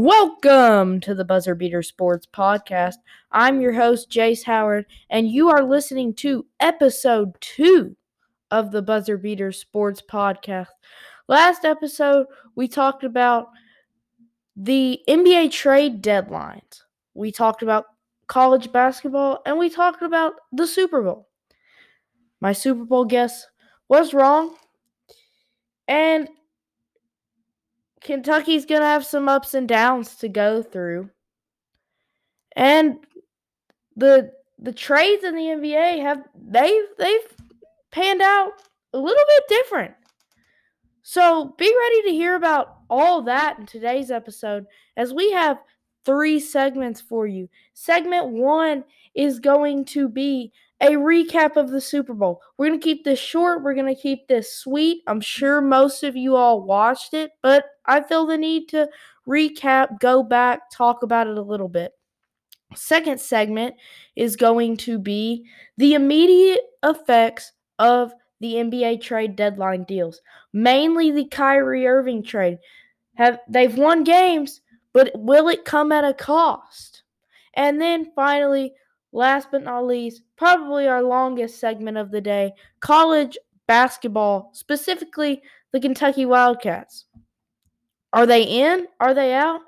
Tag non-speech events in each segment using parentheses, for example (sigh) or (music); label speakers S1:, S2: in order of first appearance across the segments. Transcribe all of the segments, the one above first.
S1: Welcome to the Buzzer Beater Sports Podcast. I'm your host, Jace Howard, and you are listening to episode two of the Buzzer Beater Sports Podcast. Last episode, we talked about the NBA trade deadlines. We talked about college basketball, and we talked about the Super Bowl. My Super Bowl guess was wrong, and Kentucky's going to have some ups and downs to go through. And the the trades in the NBA have they've they've panned out a little bit different. So be ready to hear about all that in today's episode as we have three segments for you. Segment 1 is going to be a recap of the Super Bowl. We're going to keep this short. We're going to keep this sweet. I'm sure most of you all watched it, but I feel the need to recap, go back, talk about it a little bit. Second segment is going to be the immediate effects of the NBA trade deadline deals, mainly the Kyrie Irving trade. Have they've won games, but will it come at a cost? And then finally, last but not least, probably our longest segment of the day, college basketball, specifically the Kentucky Wildcats. Are they in? Are they out?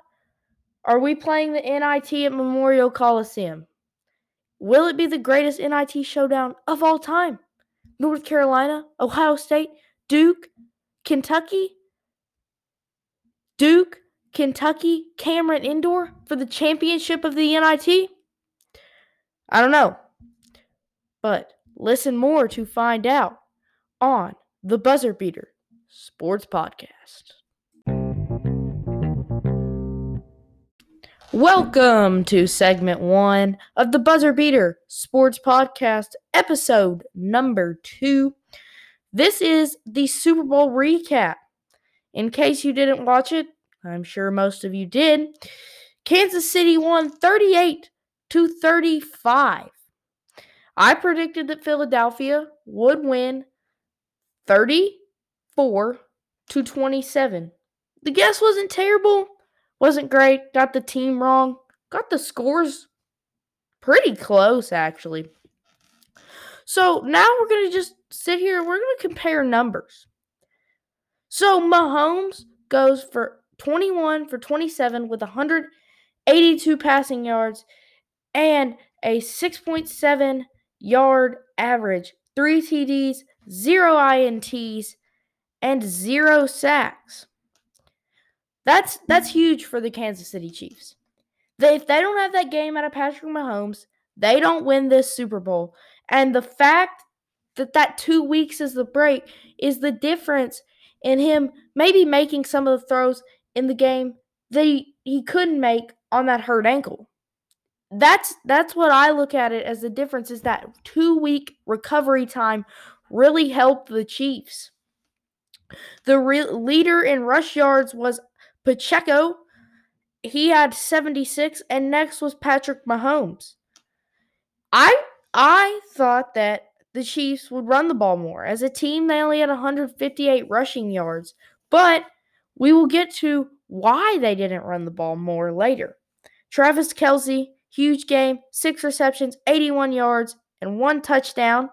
S1: Are we playing the NIT at Memorial Coliseum? Will it be the greatest NIT showdown of all time? North Carolina, Ohio State, Duke, Kentucky, Duke, Kentucky, Cameron Indoor for the championship of the NIT? I don't know. But listen more to find out on the Buzzer Beater Sports Podcast. Welcome to segment one of the Buzzer Beater Sports Podcast, episode number two. This is the Super Bowl recap. In case you didn't watch it, I'm sure most of you did. Kansas City won 38 to 35. I predicted that Philadelphia would win 34 to 27. The guess wasn't terrible wasn't great. Got the team wrong. Got the scores pretty close, actually. So now we're going to just sit here. And we're going to compare numbers. So Mahomes goes for 21 for 27 with 182 passing yards and a 6.7 yard average, three TDs, zero INTs, and zero sacks. That's that's huge for the Kansas City Chiefs. They, if they don't have that game out of Patrick Mahomes, they don't win this Super Bowl. And the fact that that two weeks is the break is the difference in him maybe making some of the throws in the game that he, he couldn't make on that hurt ankle. That's that's what I look at it as the difference is that two week recovery time really helped the Chiefs. The re- leader in rush yards was Pacheco, he had 76, and next was Patrick Mahomes. I I thought that the Chiefs would run the ball more. As a team, they only had 158 rushing yards, but we will get to why they didn't run the ball more later. Travis Kelce, huge game, six receptions, 81 yards, and one touchdown.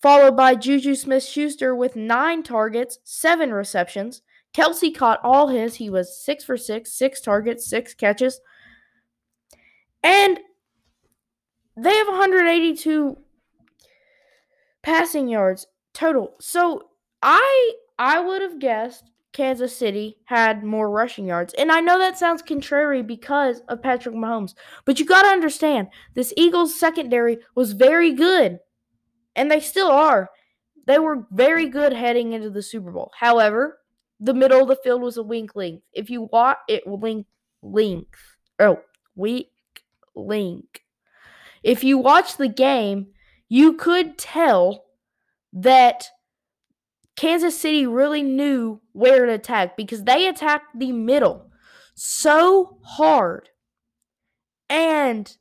S1: Followed by Juju Smith Schuster with nine targets, seven receptions. Kelce caught all his. He was six for six, six targets, six catches. And they have 182 passing yards total. So I I would have guessed Kansas City had more rushing yards. And I know that sounds contrary because of Patrick Mahomes, but you got to understand this Eagles secondary was very good. And they still are. They were very good heading into the Super Bowl. However, the middle of the field was a weak length. If you watch it link length. Oh, weak link. If you watch the game, you could tell that Kansas City really knew where to attack because they attacked the middle so hard. And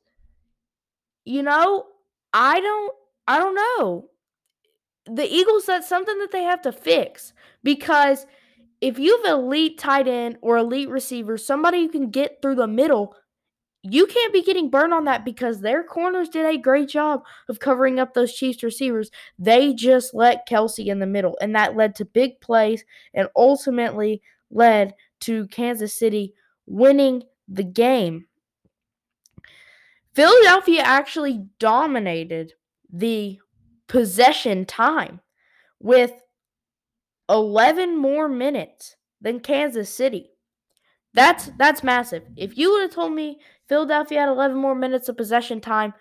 S1: you know, I don't I don't know. The Eagles that's something that they have to fix because if you have elite tight end or elite receiver, somebody who can get through the middle, you can't be getting burned on that because their corners did a great job of covering up those Chiefs receivers. They just let Kelce in the middle, and that led to big plays and ultimately led to Kansas City winning the game. Philadelphia actually dominated the possession time with 11 more minutes than Kansas City. That's that's massive. If you would have told me Philadelphia had 11 more minutes of possession time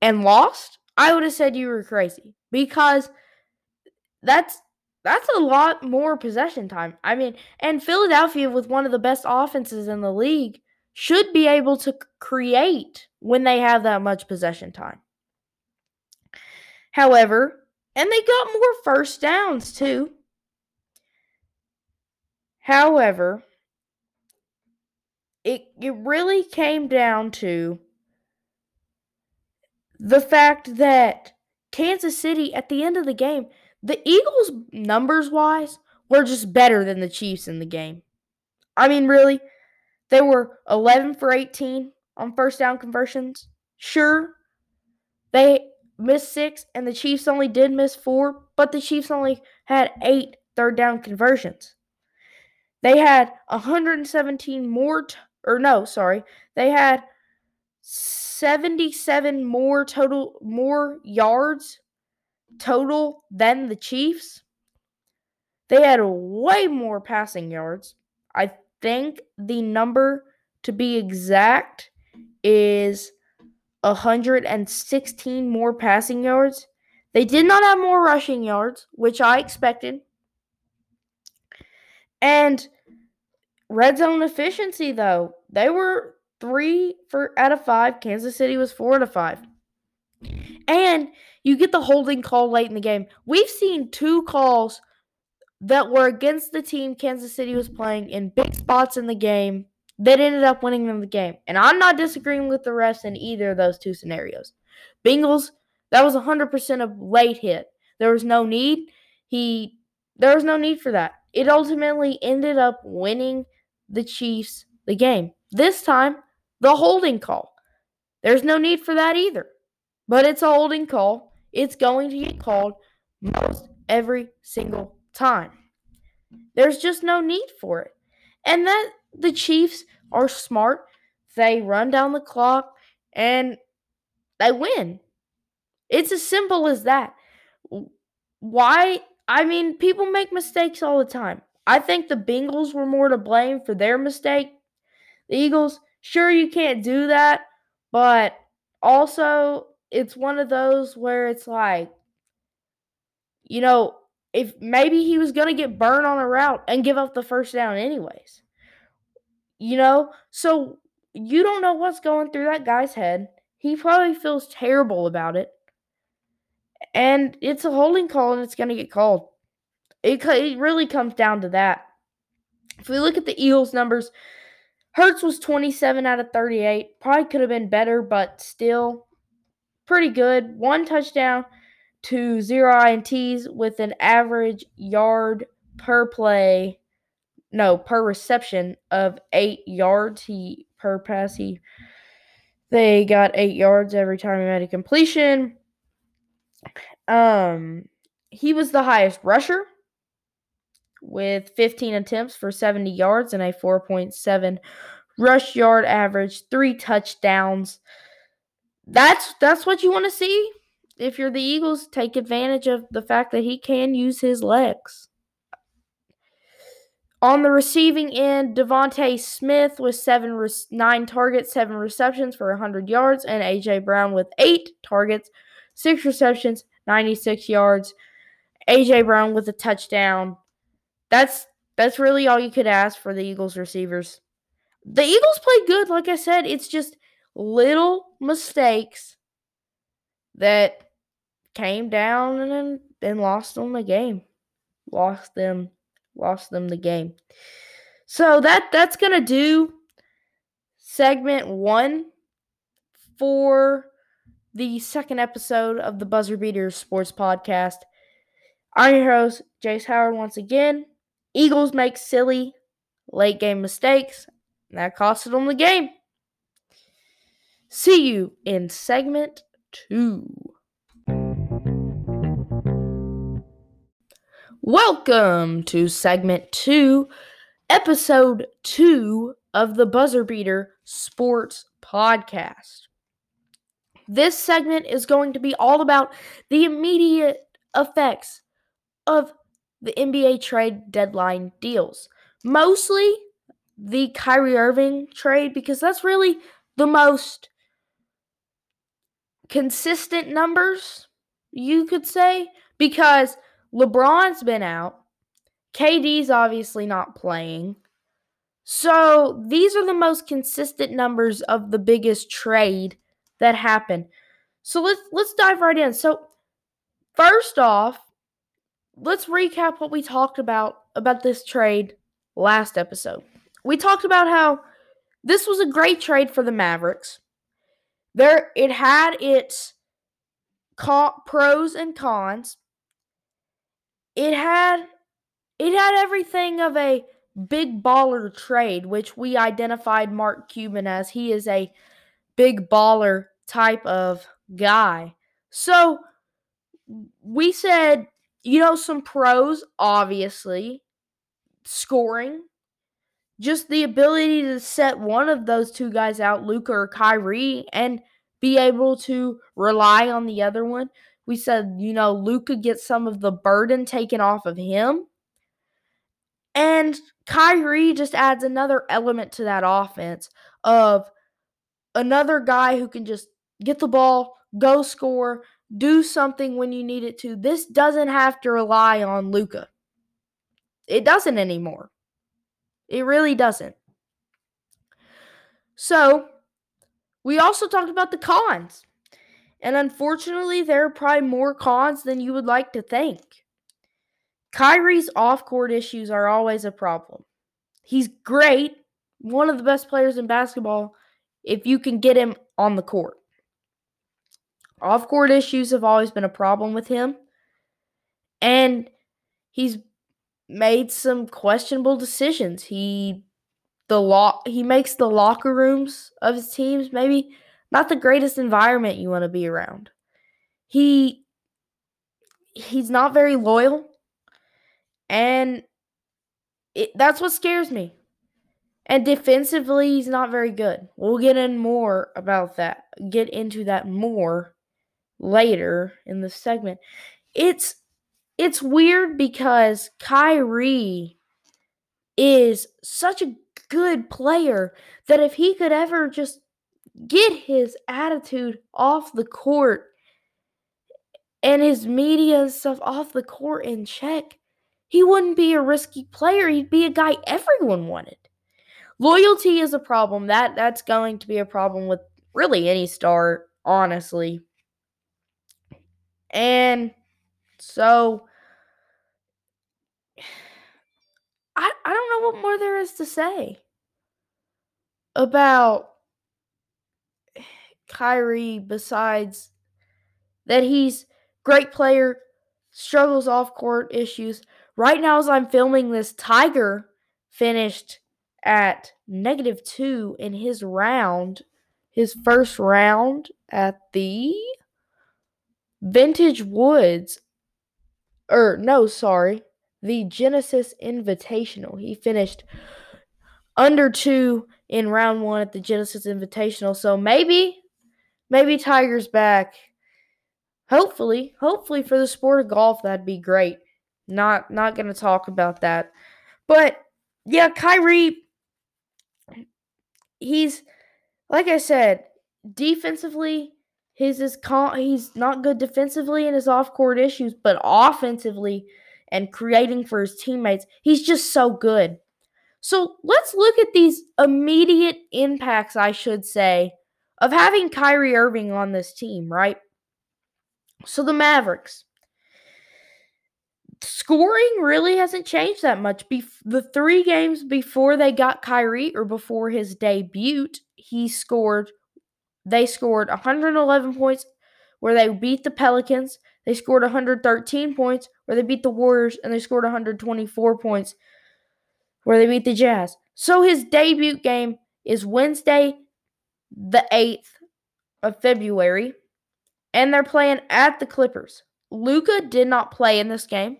S1: and lost, I would have said you were crazy because that's that's a lot more possession time. I mean, and Philadelphia with one of the best offenses in the league should be able to create when they have that much possession time. However, and they got more first downs too. However, it it really came down to the fact that Kansas City at the end of the game, the Eagles numbers wise were just better than the Chiefs in the game. I mean, really, they were 11 for 18 on first down conversions. Sure, they missed 6 and the Chiefs only did miss 4, but the Chiefs only had eight third down conversions. They had 117 more t- or no, sorry. They had 77 more total more yards total than the Chiefs. They had way more passing yards. I think the number to be exact is 116 more passing yards. They did not have more rushing yards, which I expected. And red zone efficiency, though, they were three for out of five. Kansas City was four out of five. And you get the holding call late in the game. We've seen two calls that were against the team Kansas City was playing in big spots in the game that ended up winning them the game. And I'm not disagreeing with the refs in either of those two scenarios. Bengals, that was 100% a late hit. There was no need. He there was no need for that. It ultimately ended up winning the Chiefs the game. This time, the holding call. There's no need for that either. But it's a holding call. It's going to get called most every single time. There's just no need for it. And that the Chiefs are smart. They run down the clock and they win. It's as simple as that. Why? I mean, people make mistakes all the time. I think the Bengals were more to blame for their mistake. The Eagles, sure, you can't do that, but also it's one of those where it's like, you know, if maybe he was going to get burned on a route and give up the first down anyways. You know, so you don't know what's going through that guy's head. He probably feels terrible about it. And it's a holding call and it's going to get called. It, it really comes down to that. If we look at the Eagles' numbers, Hurts was 27 out of 38. Probably could have been better, but still pretty good. One touchdown to zero INTs with an average yard per play, no, per reception of eight yards. He per pass he they got eight yards every time he made a completion. Um, he was the highest rusher with 15 attempts for 70 yards and a 4.7 rush yard average, three touchdowns. That's that's what you want to see. If you're the Eagles, take advantage of the fact that he can use his legs. On the receiving end, DeVonta Smith with seven re- nine targets, seven receptions for 100 yards, and AJ Brown with eight targets, six receptions, 96 yards. AJ Brown with a touchdown. That's that's really all you could ask for the Eagles receivers. The Eagles play good, like I said. It's just little mistakes that came down and and lost them the game. Lost them lost them the game. So that that's gonna do segment one for the second episode of the Buzzer Beaters Sports Podcast. I'm your host, Jace Howard, once again. Eagles make silly late game mistakes. That costed them the game. See you in segment two. Welcome to segment two, episode two of the Buzzer Beater Sports Podcast. This segment is going to be all about the immediate effects of the NBA trade deadline deals. Mostly the Kyrie Irving trade because that's really the most consistent numbers, you could say, because LeBron's been out. KD's obviously not playing. So these are the most consistent numbers of the biggest trade that happened. So let's let's dive right in. So first off, let's recap what we talked about about this trade last episode. We talked about how this was a great trade for the Mavericks. There it had its pros and cons it had it had everything of a big baller trade, which we identified Mark Cuban as he is a big baller type of guy. So we said, you know, some pros, obviously, scoring, just the ability to set one of those two guys out, Luka or Kyrie, and be able to rely on the other one. We said, you know, Luka gets some of the burden taken off of him. And Kyrie just adds another element to that offense of another guy who can just get the ball, go score, do something when you need it to. This doesn't have to rely on Luka. It doesn't anymore. It really doesn't. So, we also talked about the cons. And unfortunately, there are probably more cons than you would like to think. Kyrie's off court issues are always a problem. He's great, one of the best players in basketball, if you can get him on the court. Off court issues have always been a problem with him. And he's made some questionable decisions. He the lock he makes the locker rooms of his teams maybe not the greatest environment you want to be around. He he's not very loyal and it, that's what scares me. And defensively, he's not very good. We'll get in more about that. Get into that more later in the segment. It's it's weird because Kyrie is such a good player that if he could ever just get his attitude off the court and his media stuff off the court in check, he wouldn't be a risky player. He'd be a guy everyone wanted. Loyalty is a problem. That that's going to be a problem with really any star, honestly. And so I I don't know what more there is to say about Kyrie besides that he's great player, struggles off court issues. Right now, as I'm filming this, Tiger finished at negative two in his round, his first round at the Vintage Woods. Or, no, sorry, the Genesis Invitational. He finished under two in round one at the Genesis Invitational. So maybe maybe Tiger's back. Hopefully, hopefully for the sport of golf, that'd be great. Not not gonna talk about that. But yeah, Kyrie, he's like I said, defensively, his is con- he's not good defensively in his off court issues, but offensively and creating for his teammates, he's just so good. So let's look at these immediate impacts, I should say, of having Kyrie Irving on this team, right? So the Mavericks. Scoring really hasn't changed that much. The three games before they got Kyrie or before his debut, he scored, they scored 111 points where they beat the Pelicans. They scored 113 points where they beat the Warriors, and they scored 124 points where they beat the Jazz. So his debut game is Wednesday, the 8th of February, and they're playing at the Clippers. Luka did not play in this game,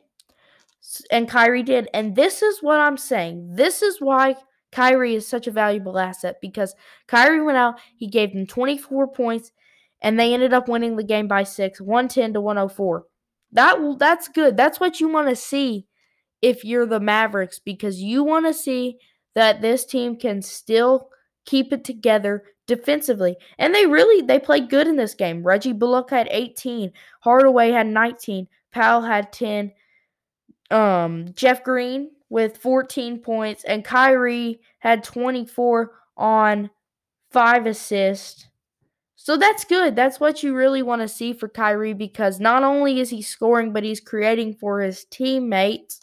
S1: and Kyrie did. And this is what I'm saying. This is why Kyrie is such a valuable asset because Kyrie went out, he gave them 24 points, and they ended up winning the game by six, 110 to 104. That that's good. That's what you want to see if you're the Mavericks because you want to see that this team can still keep it together defensively. And they really they played good in this game. Reggie Bullock had 18, Hardaway had 19, Powell had 10, um, Jeff Green with 14 points, and Kyrie had 24 on five assists. So that's good. That's what you really want to see for Kyrie because not only is he scoring, but he's creating for his teammates.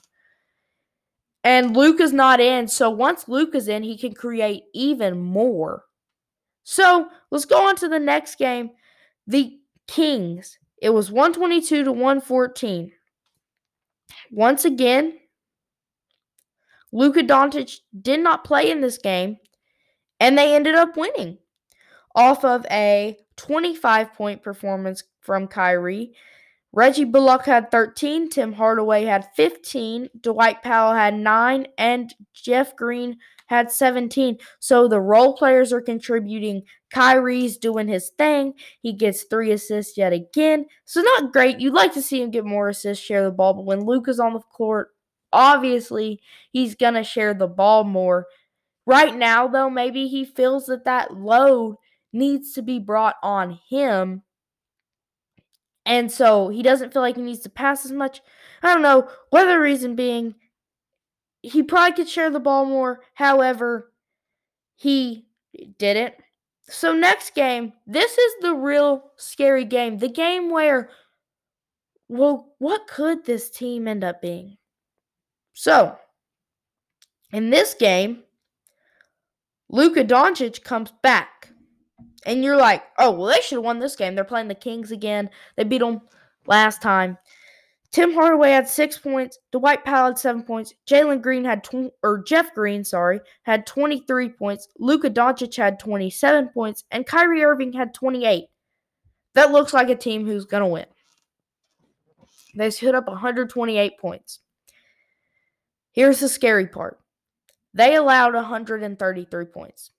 S1: And Luka's not in. So once Luka's in, he can create even more. So let's go on to the next game. The Kings. It was 122 to 114. Once again, Luka Doncic did not play in this game, and they ended up winning off of a 25 point performance from Kyrie Reggie Bullock had 13, Tim Hardaway had 15, Dwight Powell had 9, and Jeff Green had 17. So the role players are contributing. Kyrie's doing his thing. He gets three assists yet again. So not great. You'd like to see him get more assists, share the ball, but when Luke is on the court, obviously he's going to share the ball more. Right now, though, maybe he feels that that load needs to be brought on him and so he doesn't feel like he needs to pass as much. I don't know. Whether reason being he probably could share the ball more. However, he didn't. So next game, this is the real scary game. The game where well, what could this team end up being? So, in this game, Luka Doncic comes back. And you're like, oh, well, they should have won this game. They're playing the Kings again. They beat them last time. Tim Hardaway had six points. Dwight Powell had seven points. Jalen Green had tw- or Jeff Green, sorry, had 23 points. Luka Doncic had 27 points, and Kyrie Irving had 28. That looks like a team who's gonna win. They hit up 128 points. Here's the scary part. They allowed 133 points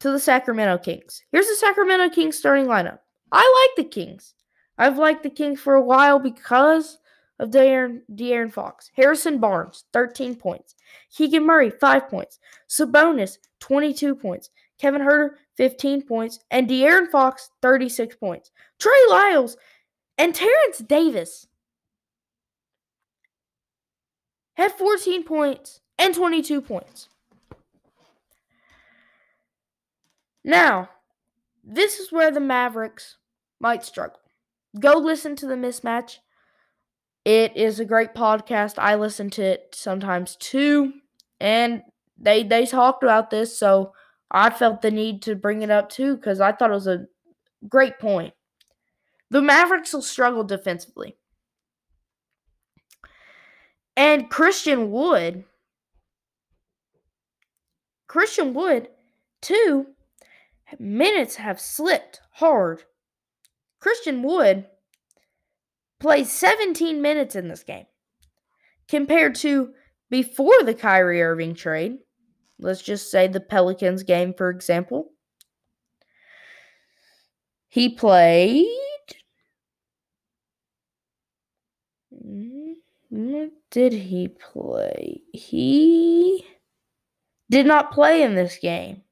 S1: to the Sacramento Kings. Here's the Sacramento Kings starting lineup. I like the Kings. I've liked the Kings for a while because of De'Aaron, De'Aaron Fox. Harrison Barnes, 13 points. Keegan Murray, 5 points. Sabonis, 22 points. Kevin Huerter, 15 points. And De'Aaron Fox, 36 points. Trey Lyles and Terrence Davis had 14 points and 22 points. Now, this is where the Mavericks might struggle. Go listen to the mismatch. It is a great podcast. I listen to it sometimes too, and they they talked about this, so I felt the need to bring it up too because I thought it was a great point. The Mavericks will struggle defensively. And Christian Wood, Christian Wood, too, minutes have slipped hard. Christian Wood plays 17 minutes in this game compared to before the Kyrie Irving trade. Let's just say the Pelicans game, for example. He played. Mm, Did he play? He did not play in this game.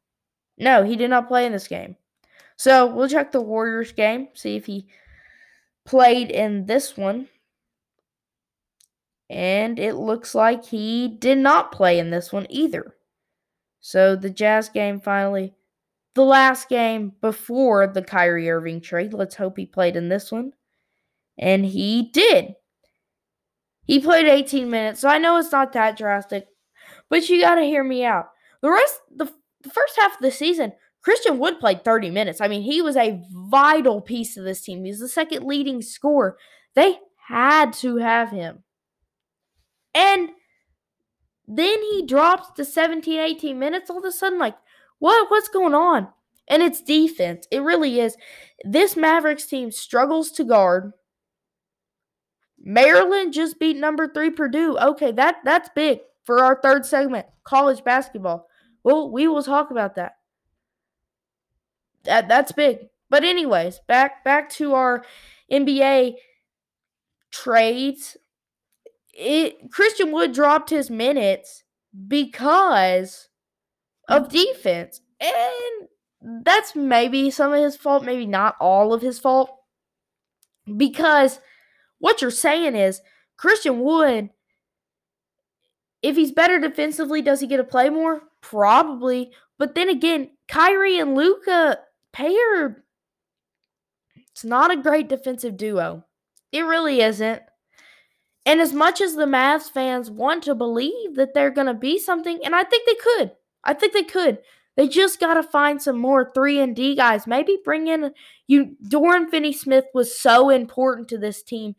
S1: No, he did not play in this game. So we'll check the Warriors game, see if he played in this one. And it looks like he did not play in this one either. So the Jazz game finally, the last game before the Kyrie Irving trade. Let's hope he played in this one. And he did. He played 18 minutes, so I know it's not that drastic, but you got to hear me out. The rest, the the first half of the season, Christian Wood played 30 minutes. I mean, he was a vital piece of this team. He's the second leading scorer. They had to have him. And Then he drops to 17, 18 minutes all of a sudden. Like, what? What's going on? And it's defense. It really is. This Mavericks team struggles to guard. Maryland just beat number three Purdue. Okay, that that's big for our third segment, college basketball. Well, we will talk about that. That that's big. But anyways, back back to our NBA trades. It Christian Wood dropped his minutes because of defense. And that's maybe some of his fault, maybe not all of his fault. Because what you're saying is Christian Wood, if he's better defensively, does he get to play more? Probably. But then again, Kyrie and Luka paired. It's not a great defensive duo. It really isn't. And as much as the Mavs fans want to believe that they're going to be something, and I think they could, I think they could. They just got to find some more 3 and D guys. Maybe bring in you Dorian Finney-Smith was so important to this team.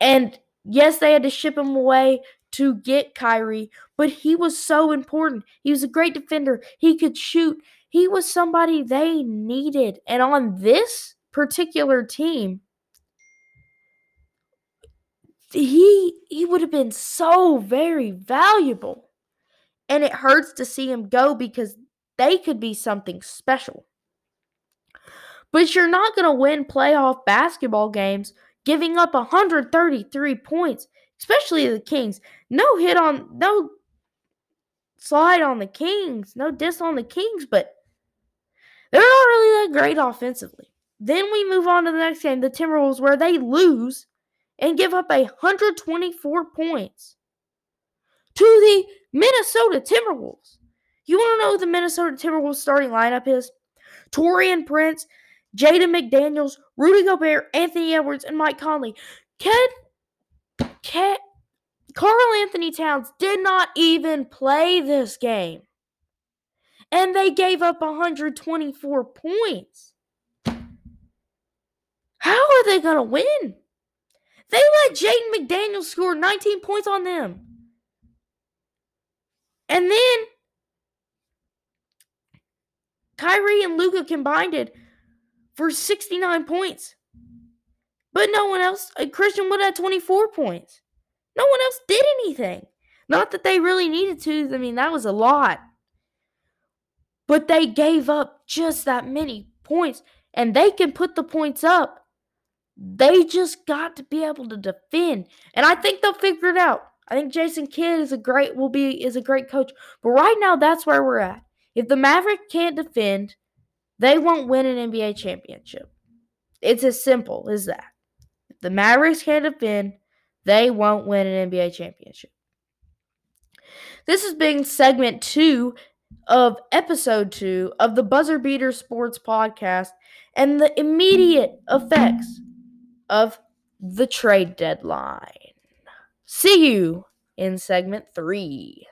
S1: And yes, they had to ship him away to get Kyrie, but he was so important. He was a great defender. He could shoot. He was somebody they needed. And on this particular team, he he would have been so very valuable. And it hurts to see him go because they could be something special. But you're not going to win playoff basketball games giving up 133 points, especially the Kings. No hit on, no slide on the Kings, no diss on the Kings, but they're not really that great offensively. Then we move on to the next game, the Timberwolves, where they lose and give up 124 points to the Minnesota Timberwolves. You want to know the Minnesota Timberwolves starting lineup is? Taurean Prince, Jaden McDaniels, Rudy Gobert, Anthony Edwards, and Mike Conley. Ken, Ken, Karl-Anthony Towns did not even play this game. And they gave up 124 points. How are they going to win? They let Jaden McDaniels score 19 points on them. And then Kyrie and Luka combined it for 69 points. But no one else, uh, Christian Wood had 24 points. No one else did anything. Not that they really needed to. I mean, that was a lot. But they gave up just that many points, and they can put the points up. They just got to be able to defend. And I think they'll figure it out. I think Jason Kidd is a great will be is a great coach. But right now that's where we're at. If the Maverick can't defend, they won't win an NBA championship. It's as simple as that. If the Mavericks can't defend, they won't win an NBA championship. This has been segment two of episode two of the Buzzer Beater Sports Podcast and the immediate effects of the trade deadline. See you in segment three.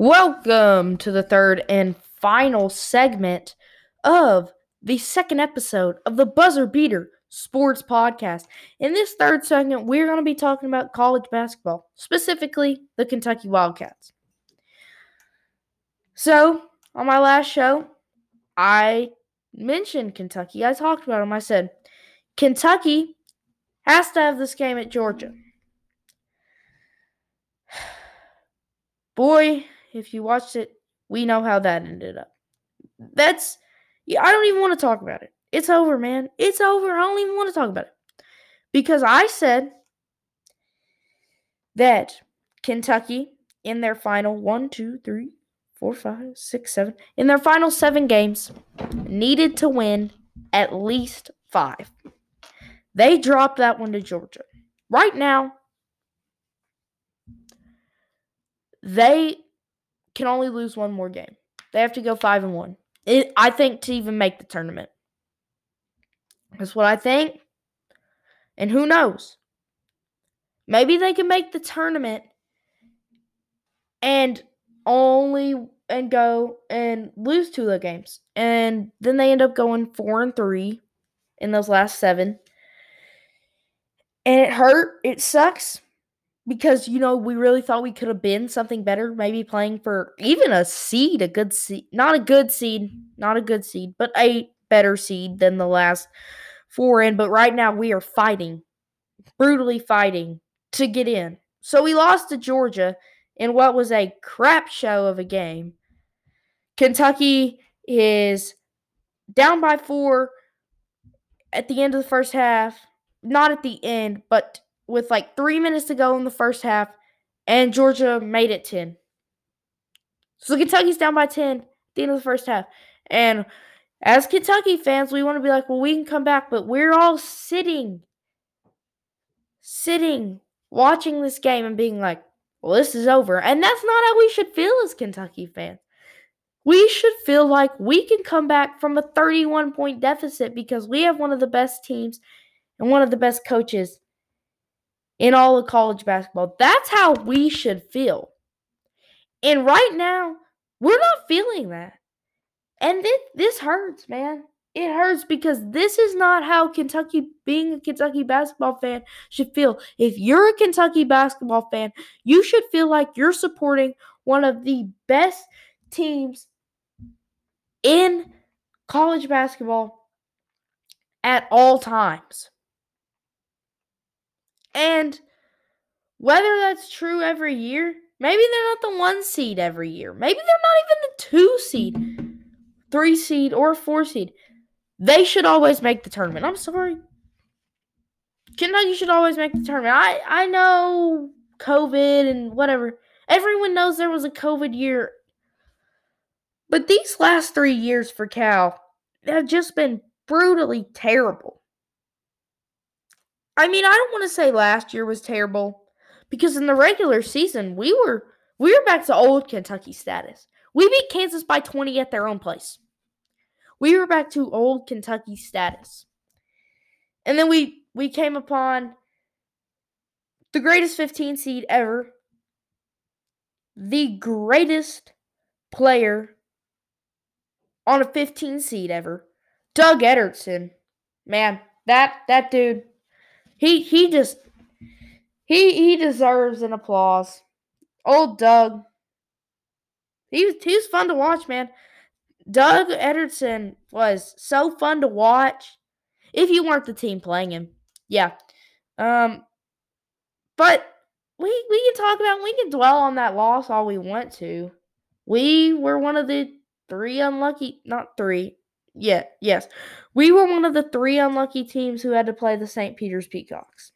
S1: Welcome to the third and final segment of the second episode of the Buzzer Beater Sports Podcast. In this third segment, we're going to be talking about college basketball, specifically the Kentucky Wildcats. So, on my last show, I mentioned Kentucky. I talked about them. I said, Kentucky has to have this game at Georgia. (sighs) Boy, if you watched it, we know how that ended up. That's yeah, I don't even want to talk about it. It's over, man. It's over. I don't even want to talk about it. Because I said that Kentucky in their final one, two, three, four, five, six, seven, in their final seven games, needed to win at least five. They dropped that one to Georgia. Right now, they can only lose one more game. They have to go five and one. It, I think to even make the tournament. That's what I think. And who knows? Maybe they can make the tournament and only and go and lose two of the games. And then they end up going four and three in those last seven. And it hurt. It sucks. Because you know we really thought we could have been something better, maybe playing for even a seed, a good seed, not a good seed, not a good seed, but a better seed than the last four in. But right now we are fighting, brutally fighting to get in. So we lost to Georgia in what was a crap show of a game. Kentucky is down by four at the end of the first half. Not at the end, but with like three minutes to go in the first half, and Georgia made it 10. So Kentucky's down by 10 at the end of the first half. And as Kentucky fans, we want to be like, well, we can come back, but we're all sitting, sitting, watching this game and being like, well, this is over. And that's not how we should feel as Kentucky fans. We should feel like we can come back from a 31 point deficit because we have one of the best teams and one of the best coaches in all of college basketball. That's how we should feel. And right now, we're not feeling that. And this, this hurts, man. It hurts because this is not how Kentucky, being a Kentucky basketball fan, should feel. If you're a Kentucky basketball fan, you should feel like you're supporting one of the best teams in college basketball at all times. And whether that's true every year, maybe they're not the one seed every year. Maybe they're not even the two seed, three seed, or four seed. They should always make the tournament. I'm sorry. Kentucky should always make the tournament. I, I know COVID and whatever. Everyone knows there was a COVID year. But these last three years for Cal have just been brutally terrible. I mean, I don't want to say last year was terrible because in the regular season we were we were back to old Kentucky status. We beat Kansas by 20 at their own place. We were back to old Kentucky status. And then we we came upon the greatest 15 seed ever. The greatest player on a 15 seed ever. Doug Ederson. Man, that that dude he he just he he deserves an applause. Old Doug. He was he was fun to watch, man. Doug Ederson was so fun to watch. If you weren't the team playing him. Yeah. Um but we we can talk about we can dwell on that loss all we want to. We were one of the three unlucky not three. Yeah, yes. We were one of the three unlucky teams who had to play the St. Peter's Peacocks.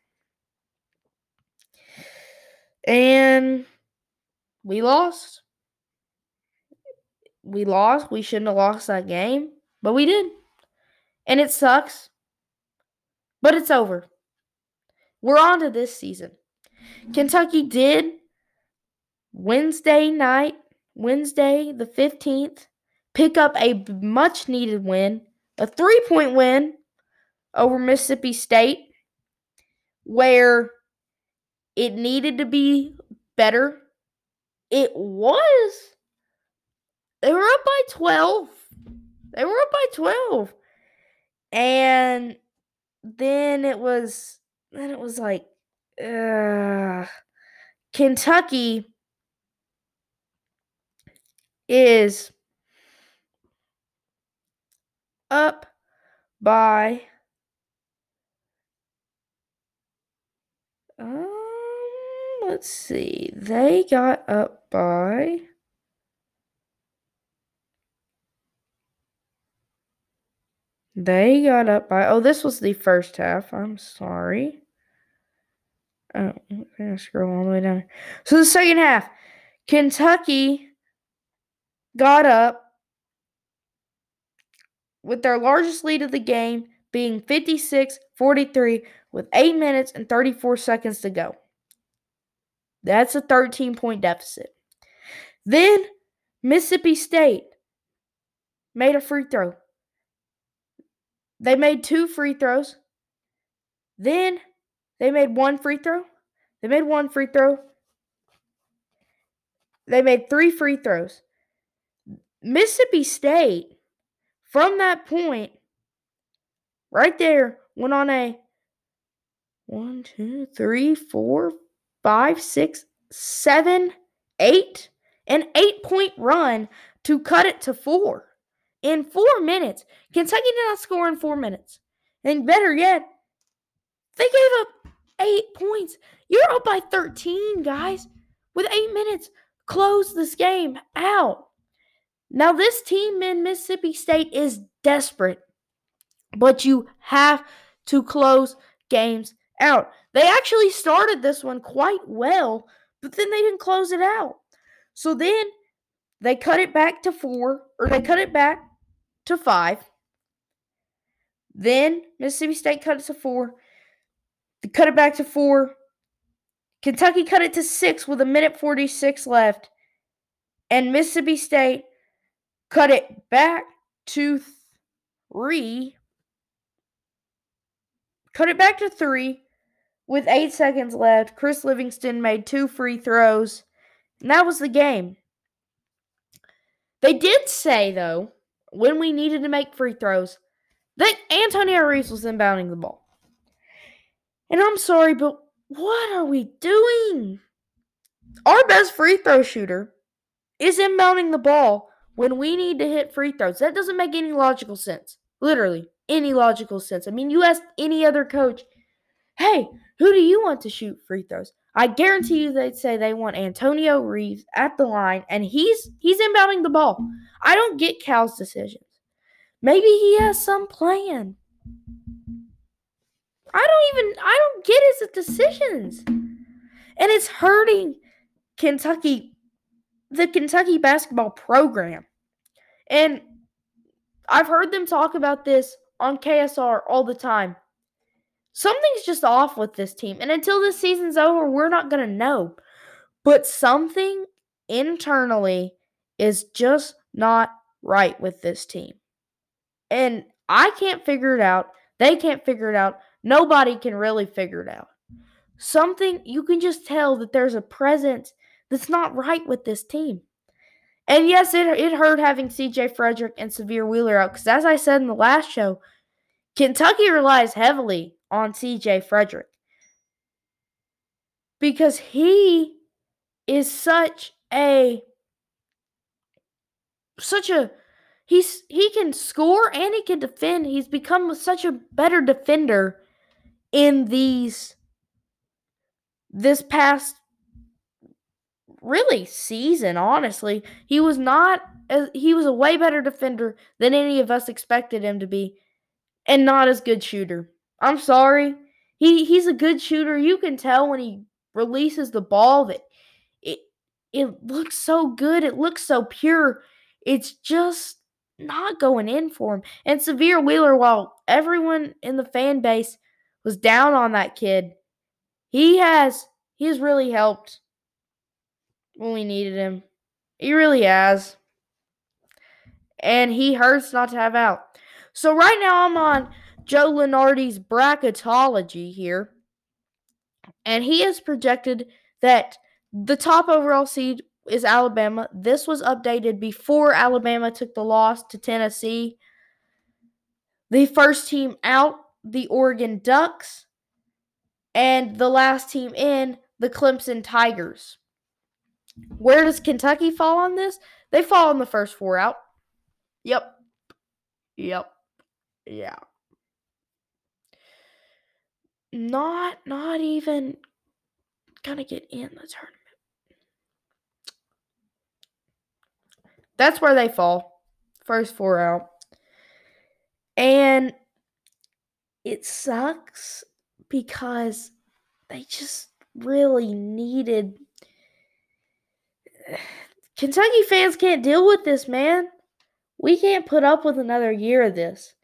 S1: And we lost. We lost. We shouldn't have lost that game, but we did. And it sucks. But it's over. We're on to this season. Kentucky did Wednesday night, Wednesday the 15th, pick up a much needed win, a three point win over Mississippi State, where it needed to be better. It was. They were up by 12. They were up by 12. And then it was then it was like uh Kentucky is up by um let's see. They got up by They got up by Oh, this was the first half. I'm sorry. Oh, I'm gonna scroll all the way down. So the second half, Kentucky got up with their largest lead of the game being 56 43 with 8 minutes and 34 seconds to go. That's a 13 point deficit. Then Mississippi State made a free throw. They made two free throws. Then they made one free throw. They made one free throw. They made three free throws. Mississippi State from that point, right there, went on a one, two, three, four, five, six, seven, eight, an eight point run to cut it to four in four minutes. Kentucky did not score in four minutes. And better yet, they gave up eight points. You're up by 13, guys. With eight minutes, close this game out. Now, this team in Mississippi State is desperate, but you have to close games out. They actually started this one quite well, but then they didn't close it out. So then they cut it back to four, or they cut it back to five. Then Mississippi State cut it to four. They cut it back to four. Kentucky cut it to six with a minute 46 left. And Mississippi State cut it back to three. Cut it back to three with eight seconds left. Chris Livingston made two free throws. And that was the game. They did say, though, when we needed to make free throws, that Antonio Reeves was inbounding the ball. And I'm sorry, but what are we doing? Our best free throw shooter is inbounding the ball when we need to hit free throws. That doesn't make any logical sense. Literally, any logical sense. I mean, you ask any other coach, hey, who do you want to shoot free throws? I guarantee you they'd say they want Antonio Reeves at the line and he's he's inbounding the ball. I don't get Cal's decisions. Maybe he has some plan. I don't even I don't get his decisions. And it's hurting Kentucky the Kentucky basketball program. And I've heard them talk about this on KSR all the time. Something's just off with this team. And until this season's over, we're not going to know. But something internally is just not right with this team. And I can't figure it out. They can't figure it out. Nobody can really figure it out. Something you can just tell that there's a presence that's not right with this team. And yes, it, it hurt having CJ Fredrick and Sahvir Wheeler out because, as I said in the last show, Kentucky relies heavily on CJ Fredrick because he is such a such a he's he can score and he can defend. He's become such a better defender in these this past really season honestly. He was not he was a way better defender than any of us expected him to be and not as good shooter. I'm sorry. He he's a good shooter. You can tell when he releases the ball that it it looks so good. It looks so pure. It's just not going in for him. And Sahvir Wheeler while everyone in the fan base was down on that kid he has he's really helped when we needed him. He really has. And he hurts not to have out. So right now I'm on Joe Lunardi's bracketology here. And he has projected that the top overall seed is Alabama. This was updated before Alabama took the loss to Tennessee. The first team out, the Oregon Ducks. And the last team in, the Clemson Tigers. Where does Kentucky fall on this? They fall on the first four out. Yep. Yep. Yeah. Not not even gonna get in the tournament. That's where they fall. First four out. And it sucks because they just really needed Kentucky fans can't deal with this, man. We can't put up with another year of this.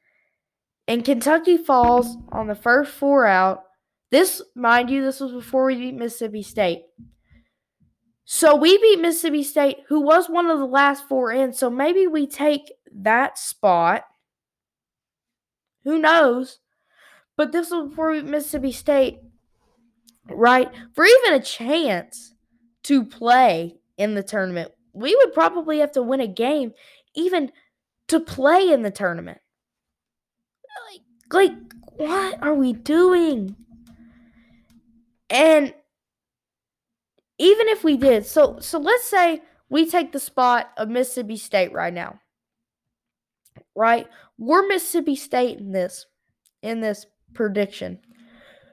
S1: And Kentucky falls on the first four out. This, mind you, this was before we beat Mississippi State. So we beat Mississippi State, who was one of the last four in. So maybe we take that spot. Who knows? But this was before we beat Mississippi State, right? For even a chance to play in the tournament. We would probably have to win a game even to play in the tournament. Like, like what are we doing? And even if we did, so so let's say we take the spot of Mississippi State right now. Right? We're Mississippi State in this in this prediction.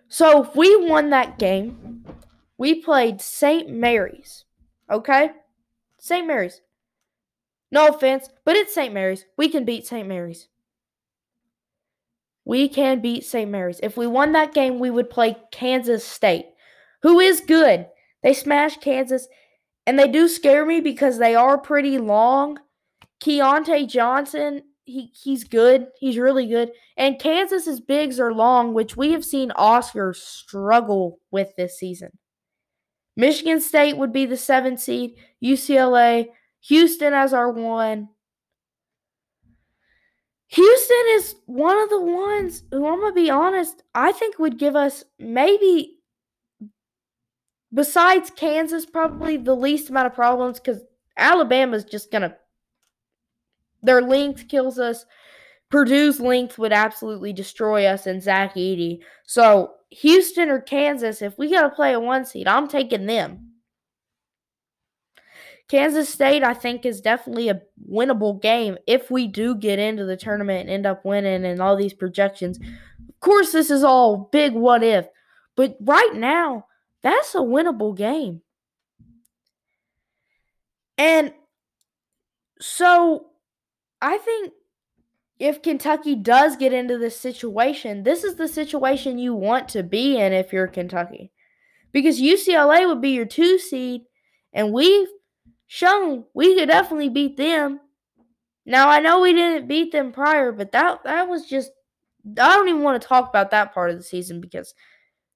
S1: So if we won that game, we played St. Mary's. Okay? St. Mary's. No offense, but it's St. Mary's. We can beat St. Mary's. We can beat St. Mary's. If we won that game, we would play Kansas State, who is good. They smashed Kansas, and they do scare me because they are pretty long. Keyontae Johnson, he, he's good. He's really good. And Kansas's bigs are long, which we have seen Oscar struggle with this season. Michigan State would be the seventh seed, UCLA, Houston as our one. Houston is one of the ones who I'm gonna be honest, I think would give us maybe besides Kansas, probably the least amount of problems because Alabama's just gonna their length kills us. Purdue's length would absolutely destroy us and Zach Edey. So Houston or Kansas, if we gotta play a one seed, I'm taking them. Kansas State, I think, is definitely a winnable game if we do get into the tournament and end up winning and all these projections. Of course, this is all big what if, but right now, that's a winnable game. And so I think if Kentucky does get into this situation, this is the situation you want to be in if you're Kentucky. Because UCLA would be your two seed, and we've shown we could definitely beat them. Now I know we didn't beat them prior, but that that was just I don't even want to talk about that part of the season because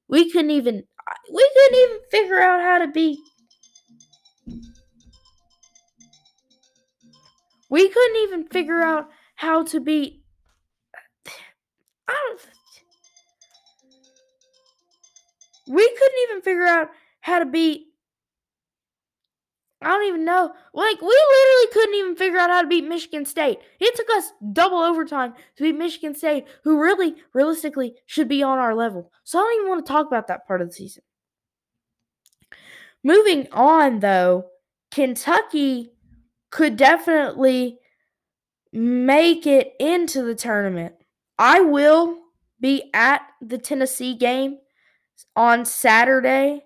S1: we couldn't even we couldn't even figure out how to beat We couldn't even figure out how to be. I don't We couldn't even figure out how to beat I don't even know. Like, we literally couldn't even figure out how to beat Michigan State. It took us double overtime to beat Michigan State, who really, realistically, should be on our level. So I don't even want to talk about that part of the season. Moving on, though, Kentucky could definitely make it into the tournament. I will be at the Tennessee game on Saturday,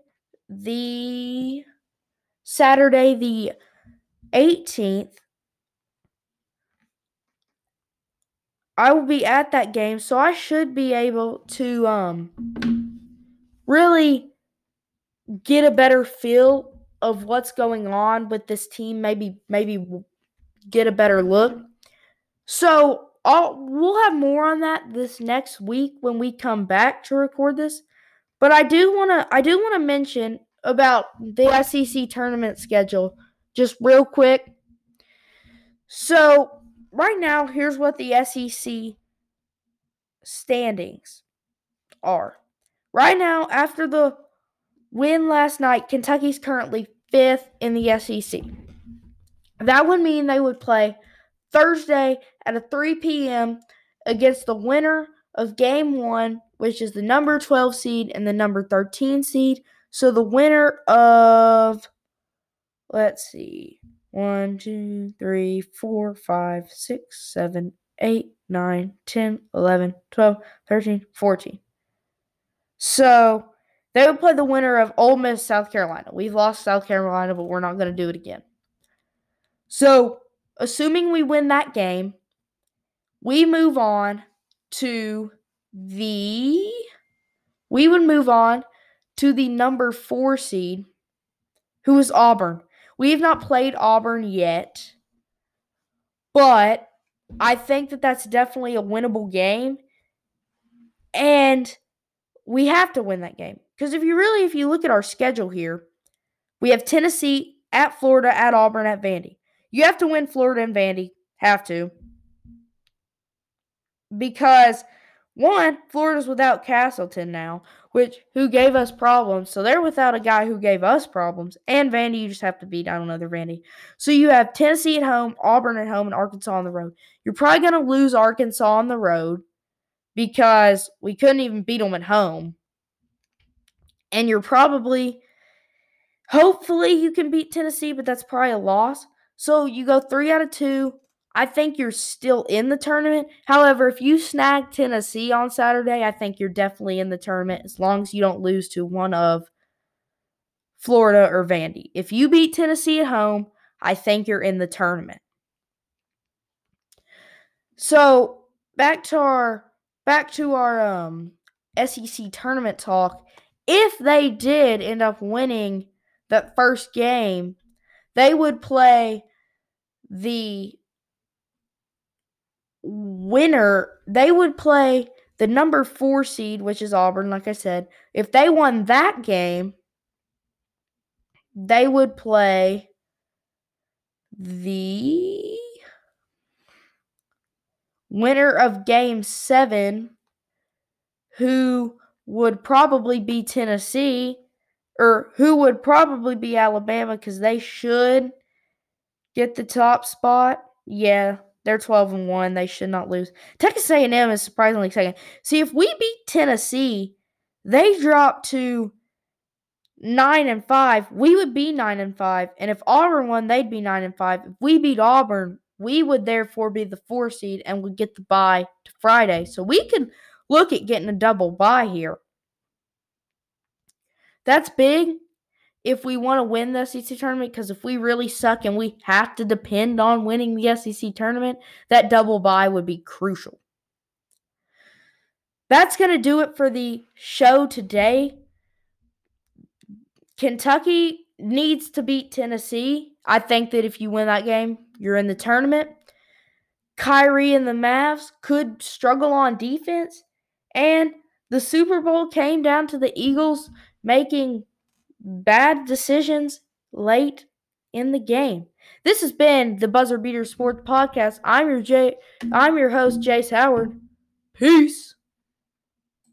S1: the Saturday the 18th. I will be at that game, so I should be able to um really get a better feel of what's going on with this team, maybe maybe get a better look. So, I'll, we'll have more on that this next week when we come back to record this. But I do want to I do want to mention about the SEC tournament schedule just real quick. So, right now, here's what the SEC standings are. Right now, after the win last night, Kentucky's currently fifth in the SEC. That would mean they would play Thursday at a 3 p.m. against the winner of game one, which is the number 12 seed and the number 13 seed. So the winner of, let's see, 1, 2, 3, 4, 5, 6, 7, 8, 9, 10, 11, 12, 13, 14. So they would play the winner of Ole Miss, South Carolina. We've lost South Carolina, but we're not going to do it again. So, assuming we win that game, we move on to the. We would move on to the number four seed, who is Auburn. We have not played Auburn yet, but I think that that's definitely a winnable game. And we have to win that game. Because if you really, if you look at our schedule here, we have Tennessee at Florida, at Auburn, at Vandy. You have to win Florida and Vandy. Have to. Because one, Florida's without Castleton now, which who gave us problems. So they're without a guy who gave us problems. And Vandy, you just have to beat, I don't know, the Vandy. So you have Tennessee at home, Auburn at home, and Arkansas on the road. You're probably going to lose Arkansas on the road because we couldn't even beat them at home. And you're probably Hopefully, you can beat Tennessee, but that's probably a loss. So you go three out of two. I think you're still in the tournament. However, if you snag Tennessee on Saturday, I think you're definitely in the tournament as long as you don't lose to one of Florida or Vandy. If you beat Tennessee at home, I think you're in the tournament. So back to our back to our um, SEC tournament talk. If they did end up winning that first game, they would play the winner. They would play the number four seed, which is Auburn, like I said. If they won that game, they would play the winner of game seven, who would probably be Tennessee, or who would probably be Alabama because they should get the top spot. Yeah, they're 12 and 1. They should not lose. Texas A&M is surprisingly second. See, if we beat Tennessee, they drop to 9 and 5. We would be 9 and 5. And if Auburn won, they'd be 9 and 5. If we beat Auburn, we would therefore be the 4 seed and would get the bye to Friday. So we could look at getting a double bye here. That's big if we want to win the SEC tournament because if we really suck and we have to depend on winning the SEC tournament, that double bye would be crucial. That's going to do it for the show today. Kentucky needs to beat Tennessee. I think that if you win that game, you're in the tournament. Kyrie and the Mavs could struggle on defense. And the Super Bowl came down to the Eagles making bad decisions late in the game. This has been the Buzzer Beater Sports Podcast. I'm your Jay I'm your host, Jace Howard. Peace.